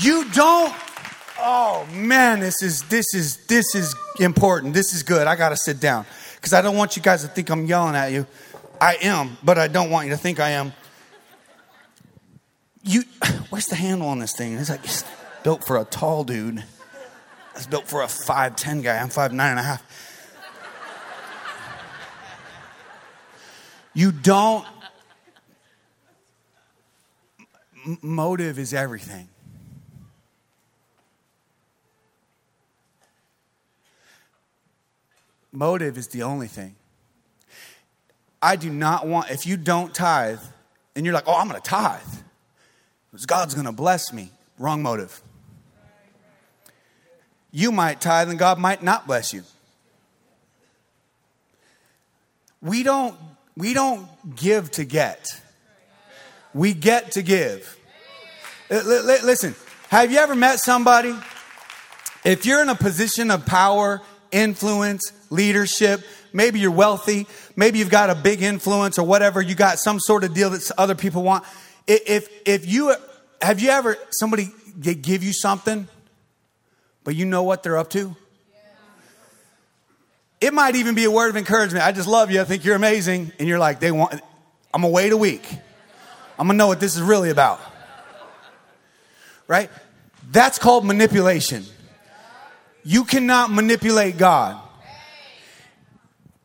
You don't Oh man, this is this is this is important. This is good. I got to sit down because I don't want you guys to think I'm yelling at you. I am, but I don't want you to think I am. You, where's the handle on this thing? It's like it's built for a tall dude. It's built for a five ten guy. I'm five nine and a half. You don't. M- motive is everything. Motive is the only thing. I do not want, if you don't tithe and you're like, oh, I'm going to tithe because God's going to bless me, wrong motive. You might tithe and God might not bless you. We don't, we don't give to get, we get to give. Uh, listen, have you ever met somebody? If you're in a position of power, influence, leadership. Maybe you're wealthy. Maybe you've got a big influence or whatever. You got some sort of deal that other people want. If, if you, have you ever, somebody give you something, but you know what they're up to? It might even be a word of encouragement. I just love you. I think you're amazing. And you're like, they want, I'm gonna wait a week. I'm gonna know what this is really about. Right? That's called manipulation. You cannot manipulate God.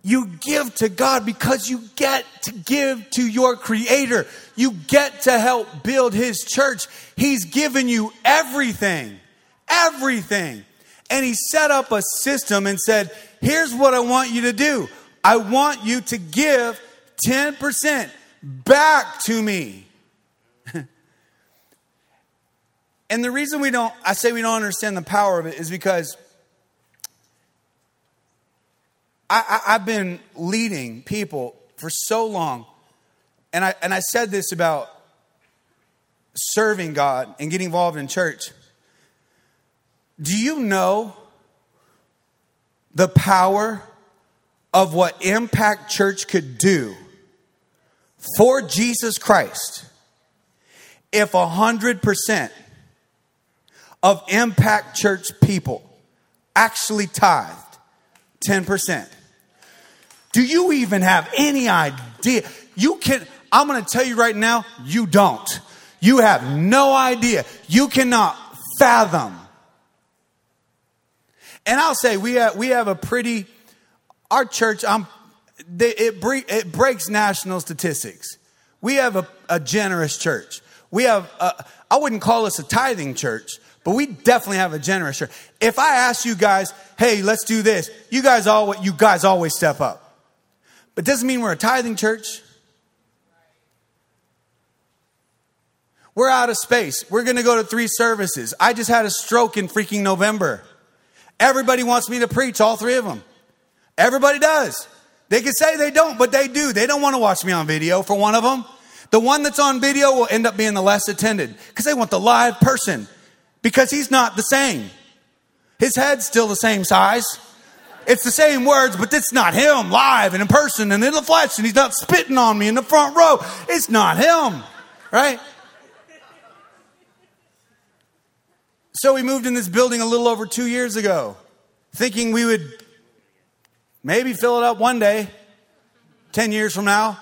You give to God because you get to give to your creator. You get to help build his church. He's given you everything, everything. And he set up a system and said, here's what I want you to do. I want you to give 10% back to me. and the reason we don't, I say we don't understand the power of it is because I, have been leading people for so long, and I, and I said this about serving God and getting involved in church. Do you know the power of what Impact Church could do for Jesus Christ if a hundred percent of Impact Church people actually tithed 10%? Do you even have any idea? You can, I'm to tell you right now, you don't. You have no idea. You cannot fathom. And I'll say we have, we have a pretty, our church, I'm, they, it, it breaks national statistics. We have a, a generous church. We have, a, I wouldn't call us a tithing church, but we definitely have a generous church. If I ask you guys, hey, let's do this, you guys always, you guys always step up. But doesn't mean we're a tithing church. We're out of space. We're going to go to three services. I just had a stroke in freaking November. Everybody wants me to preach all three of them. Everybody does. They can say they don't, but they do. They don't want to watch me on video for one of them. The one that's on video will end up being the less attended because they want the live person because he's not the same. His head's still the same size. It's the same words, but it's not him live and in person and in the flesh, and he's not spitting on me in the front row. It's not him, right? So we moved in this building a little over two years ago, thinking we would maybe fill it up one day, 10 years from now.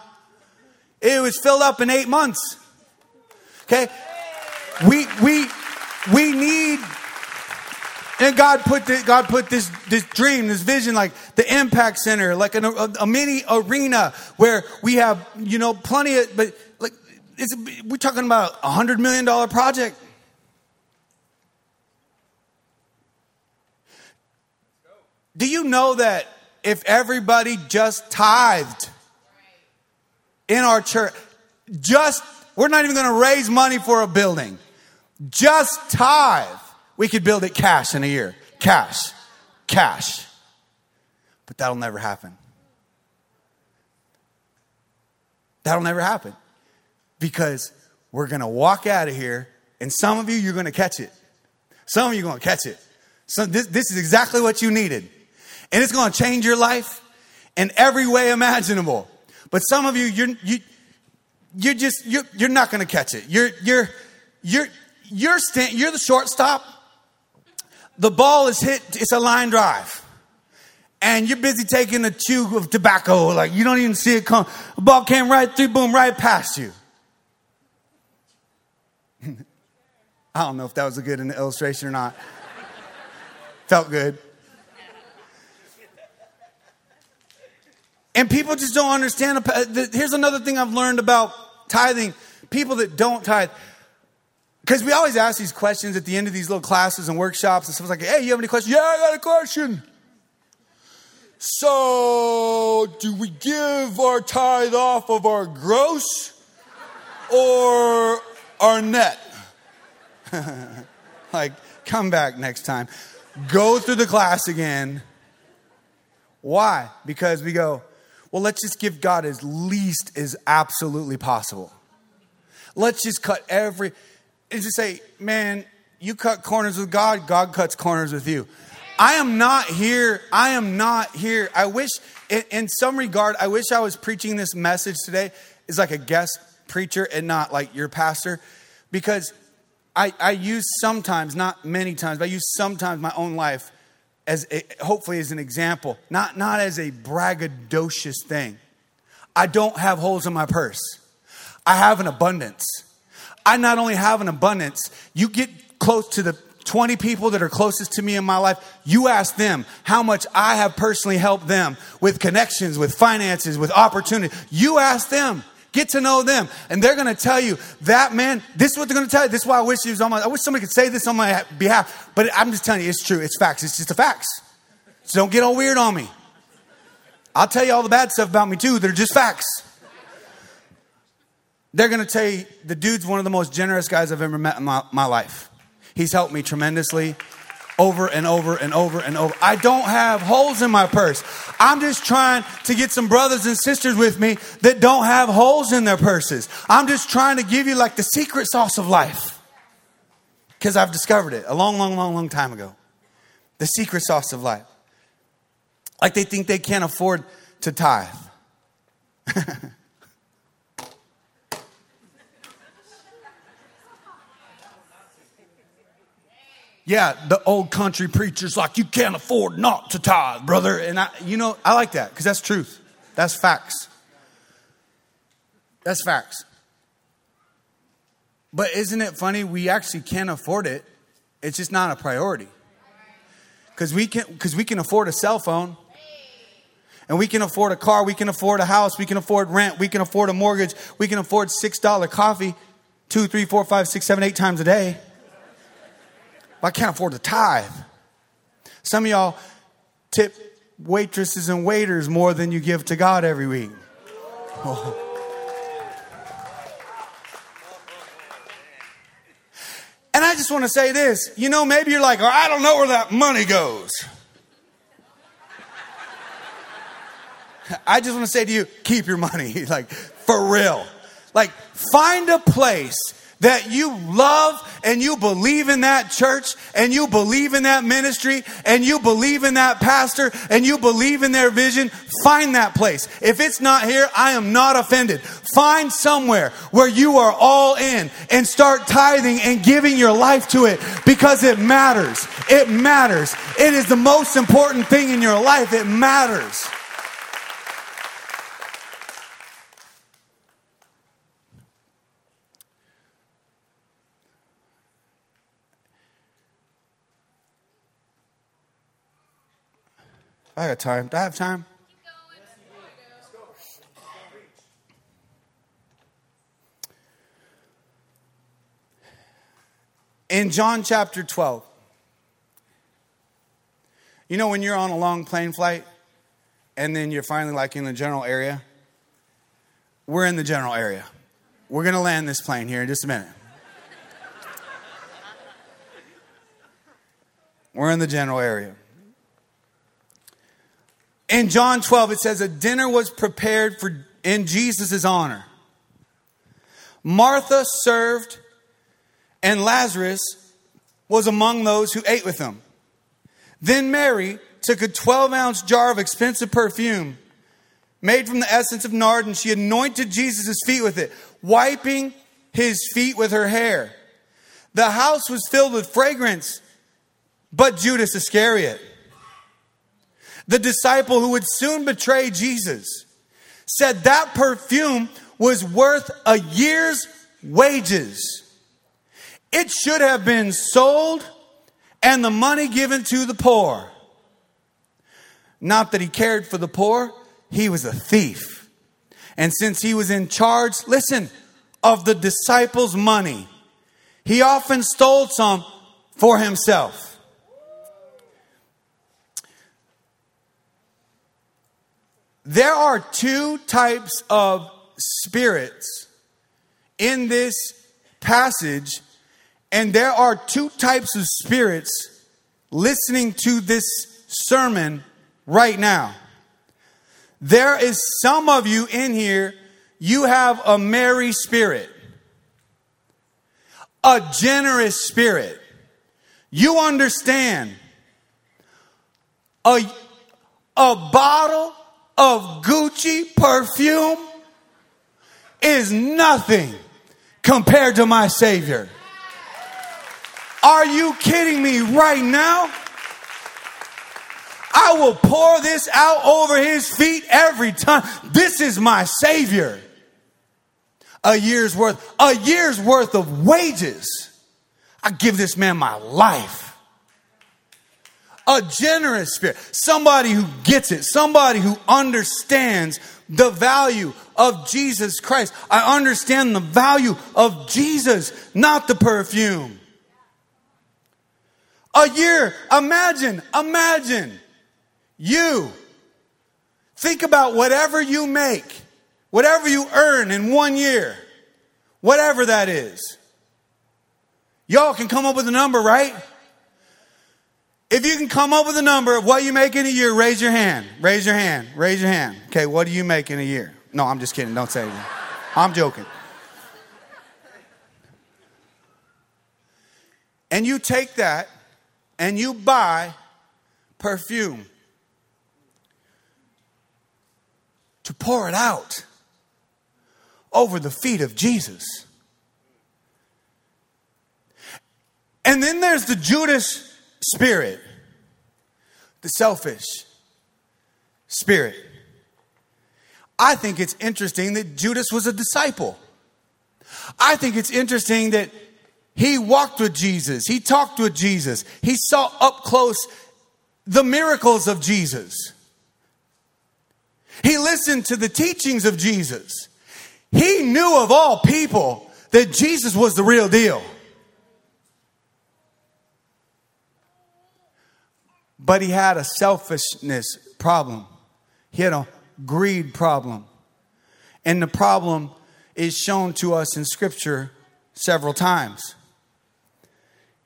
It was filled up in eight months. Okay? We, we, we need and God put the, God put this this dream, this vision, like the impact center, like an, a, a, mini arena where we have you know plenty of, but like it's, we're talking about a hundred million dollar project. Do you know that if everybody just tithed in our church, just we're not even going to raise money for a building, just tithe we could build it cash in a year. Cash. Cash. But that'll never happen. That'll never happen. Because we're going to walk out of here, and some of you, you're going to catch it. Some of you are going to catch it. So this, this is exactly what you needed. And it's going to change your life in every way imaginable. But some of you, you're, you, you're just, you're, you're not going to catch it. You're, you're, you're, you're, you're the shortstop the ball is hit, it's a line drive. And you're busy taking a chew of tobacco, like you don't even see it come. The ball came right through, boom, right past you. I don't know if that was a good illustration or not. Felt good. And people just don't understand. Here's another thing I've learned about tithing people that don't tithe, because we always ask these questions at the end of these little classes and workshops, and someone's like, hey, you have any questions? Yeah, I got a question. So, do we give our tithe off of our gross or our net? like, come back next time. Go through the class again. Why? Because we go, well, let's just give God as least as absolutely possible. Let's just cut every is to say, man, you cut corners with God, God cuts corners with you. I am not here. I am not here. I wish, in, in, some regard, I wish I was preaching this message today as like a guest preacher and not like your pastor, because I, I use sometimes, not many times, but I use sometimes my own life as a, hopefully as an example, not, not as a braggadocious thing. I don't have holes in my purse. I have an abundance. I not only have an abundance, you get close to the 20 people that are closest to me in my life, you ask them how much I have personally helped them with connections, with finances, with opportunity. You ask them, get to know them, and they're going to tell you that man. This is what they're going to tell you. This is why I wish he was on my. I wish somebody could say this on my behalf, but I'm just telling you, it's true. It's facts. It's just the facts. So don't get all weird on me. I'll tell you all the bad stuff about me too. They're just facts. They're going to tell you the dude's one of the most generous guys I've ever met in my, my life. He's helped me tremendously over and over and over and over. I don't have holes in my purse. I'm just trying to get some brothers and sisters with me that don't have holes in their purses. I'm just trying to give you like the secret sauce of life. Because I've discovered it a long, long, long, long time ago. The secret sauce of life. Like they think they can't afford to tithe. yeah, the old country preacher's like, you can't afford not to tithe, brother. And I, you know, I like that because that's truth. That's facts. That's facts. But isn't it funny? We actually can't afford it. It's just not a priority. Because we can, because we can afford a cell phone, and we can afford a car, we can afford a house, we can afford rent, we can afford a mortgage, we can afford six dollar coffee, two, three, four, five, six, seven, eight times a day. I can't afford to tithe. Some of y'all tip waitresses and waiters more than you give to God every week. Oh. And I just want to say this. You know, maybe you're like, oh, I don't know where that money goes. I just want to say to you, keep your money. like, for real. Like, find a place that you love and you believe in that church and you believe in that ministry and you believe in that pastor and you believe in their vision, find that place. If it's not here, I am not offended. Find somewhere where you are all in and start tithing and giving your life to it because it matters. It matters. It is the most important thing in your life. It matters. I got time. Do I have time? In John chapter 12, you know when you're on a long plane flight and then you're finally like in the general area? We're in the general area. We're going to land this plane here in just a minute. We're in the general area. In John 12, it says a dinner was prepared for in Jesus' honor. Martha served, and Lazarus was among those who ate with him. Then Mary took a 12 ounce jar of expensive perfume made from the essence of nard, and she anointed Jesus' feet with it, wiping his feet with her hair. The house was filled with fragrance, but Judas Iscariot the disciple who would soon betray Jesus, said that perfume was worth a year's wages. It should have been sold and the money given to the poor. Not that he cared for the poor, he was a thief. And since he was in charge, listen, of the disciples' money, he often stole some for himself. There are two types of spirits in this passage, and there are two types of spirits listening to this sermon right now. There is some of you in here, you have a Mary spirit, a generous spirit. You understand a, a bottle of Gucci perfume is nothing compared to my Savior. Are you kidding me right now? I will pour this out over his feet every time. This is my Savior. A year's worth, a year's worth of wages. I give this man my life a generous spirit, somebody who gets it, somebody who understands the value of Jesus Christ. I understand the value of Jesus, not the perfume. A year, imagine, imagine you. Think about whatever you make, whatever you earn in one year, whatever that is. Y'all can come up with a number, right? If you can come up with a number of what you make in a year, raise your hand. Raise your hand. Raise your hand. Okay, what do you make in a year? No, I'm just kidding. Don't say anything. I'm joking. And you take that and you buy perfume to pour it out over the feet of Jesus. And then there's the Judas spirit, the selfish spirit. I think it's interesting that Judas was a disciple. I think it's interesting that he walked with Jesus, he talked with Jesus, he saw up close the miracles of Jesus. He listened to the teachings of Jesus. He knew of all people that Jesus was the real deal. But he had a selfishness problem. He had a greed problem. And the problem is shown to us in Scripture several times.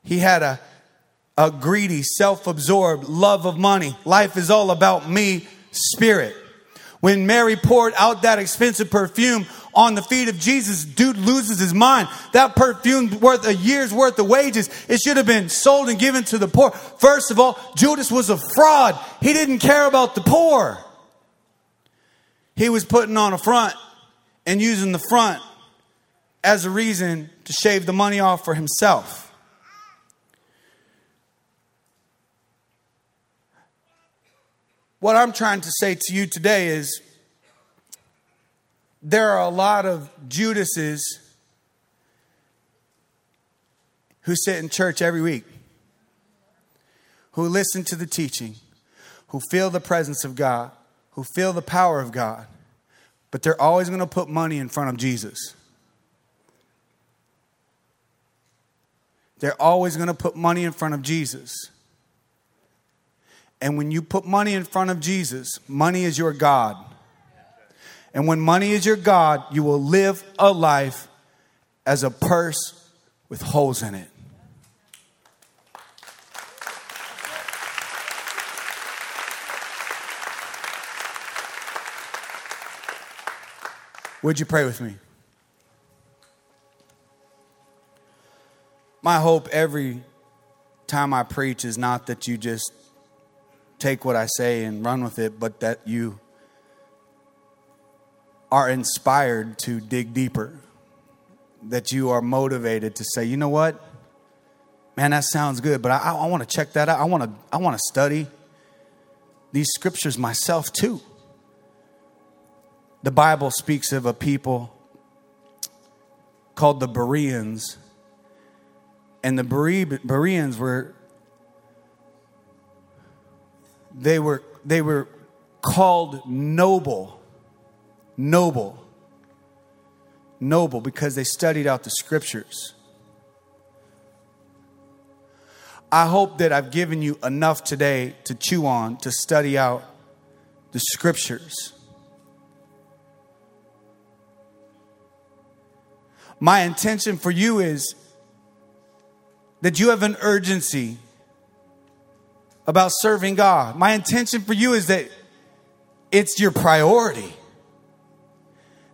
He had a, a greedy, self absorbed love of money. Life is all about me spirit. When Mary poured out that expensive perfume on the feet of Jesus, dude loses his mind. That perfume worth a year's worth of wages. It should have been sold and given to the poor. First of all, Judas was a fraud. He didn't care about the poor. He was putting on a front and using the front as a reason to shave the money off for himself. What I'm trying to say to you today is there are a lot of Judases who sit in church every week, who listen to the teaching, who feel the presence of God, who feel the power of God, but they're always going to put money in front of Jesus. They're always going to put money in front of Jesus. And when you put money in front of Jesus, money is your God. And when money is your God, you will live a life as a purse with holes in it. Would you pray with me? My hope every time I preach is not that you just take what I say and run with it, but that you are inspired to dig deeper. That you are motivated to say, you know what? Man, that sounds good, but I, I want to check that out. I want to I want to study these scriptures myself too. The Bible speaks of a people called the Bereans. And the Bereans were they were, they were called noble. Noble. Noble because they studied out the scriptures. I hope that I've given you enough today to chew on, to study out the scriptures. My intention for you is that you have an urgency about serving God. My intention for you is that it's your priority,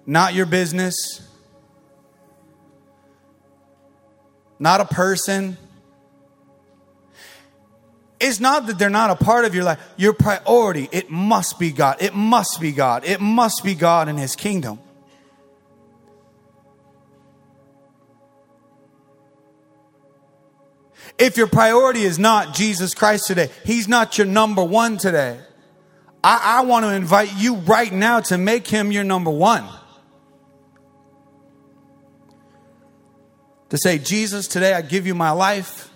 not your business, not a person. It's not that they're not a part of your life. Your priority, it must be God. It must be God. It must be God and His kingdom. If your priority is not Jesus Christ today, He's not your number one today. I, I want to invite you right now to make Him your number one. To say, Jesus, today I give you my life,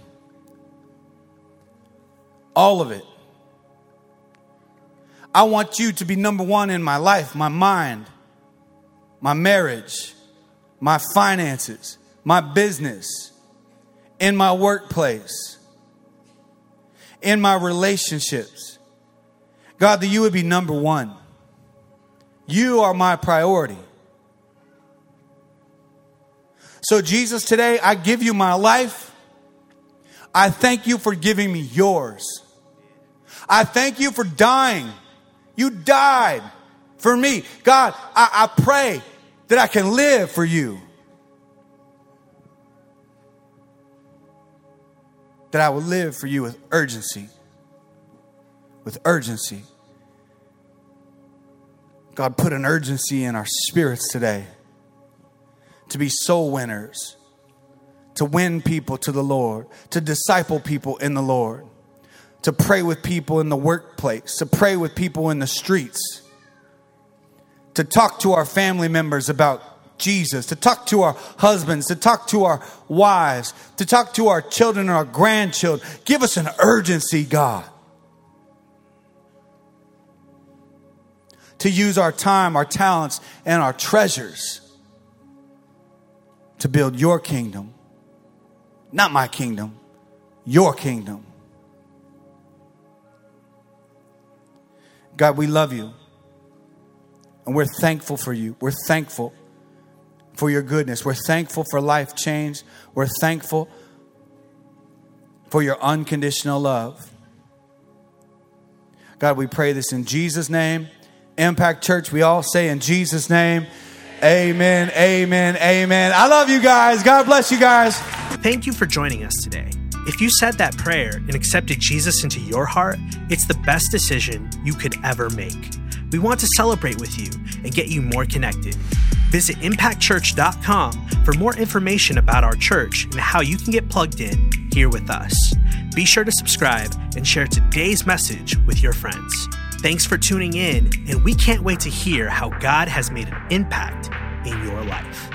all of it. I want you to be number one in my life, my mind, my marriage, my finances, my business in my workplace, in my relationships. God, that you would be number one. You are my priority. So, Jesus, today I give you my life. I thank you for giving me yours. I thank you for dying. You died for me. God, I, I pray that I can live for you. That I will live for you with urgency. With urgency. God, put an urgency in our spirits today to be soul winners, to win people to the Lord, to disciple people in the Lord, to pray with people in the workplace, to pray with people in the streets, to talk to our family members about Jesus, to talk to our husbands, to talk to our wives, to talk to our children and our grandchildren. Give us an urgency, God. To use our time, our talents, and our treasures to build your kingdom. Not my kingdom, your kingdom. God, we love you. And we're thankful for you. We're thankful for your goodness. We're thankful for life change. We're thankful for your unconditional love. God, we pray this in Jesus' name. Impact Church, we all say in Jesus' name. Amen, amen, amen. I love you guys. God bless you guys. Thank you for joining us today. If you said that prayer and accepted Jesus into your heart, it's the best decision you could ever make. We want to celebrate with you and get you more connected. Visit impactchurch.com for more information about our church and how you can get plugged in here with us. Be sure to subscribe and share today's message with your friends. Thanks for tuning in, and we can't wait to hear how God has made an impact in your life.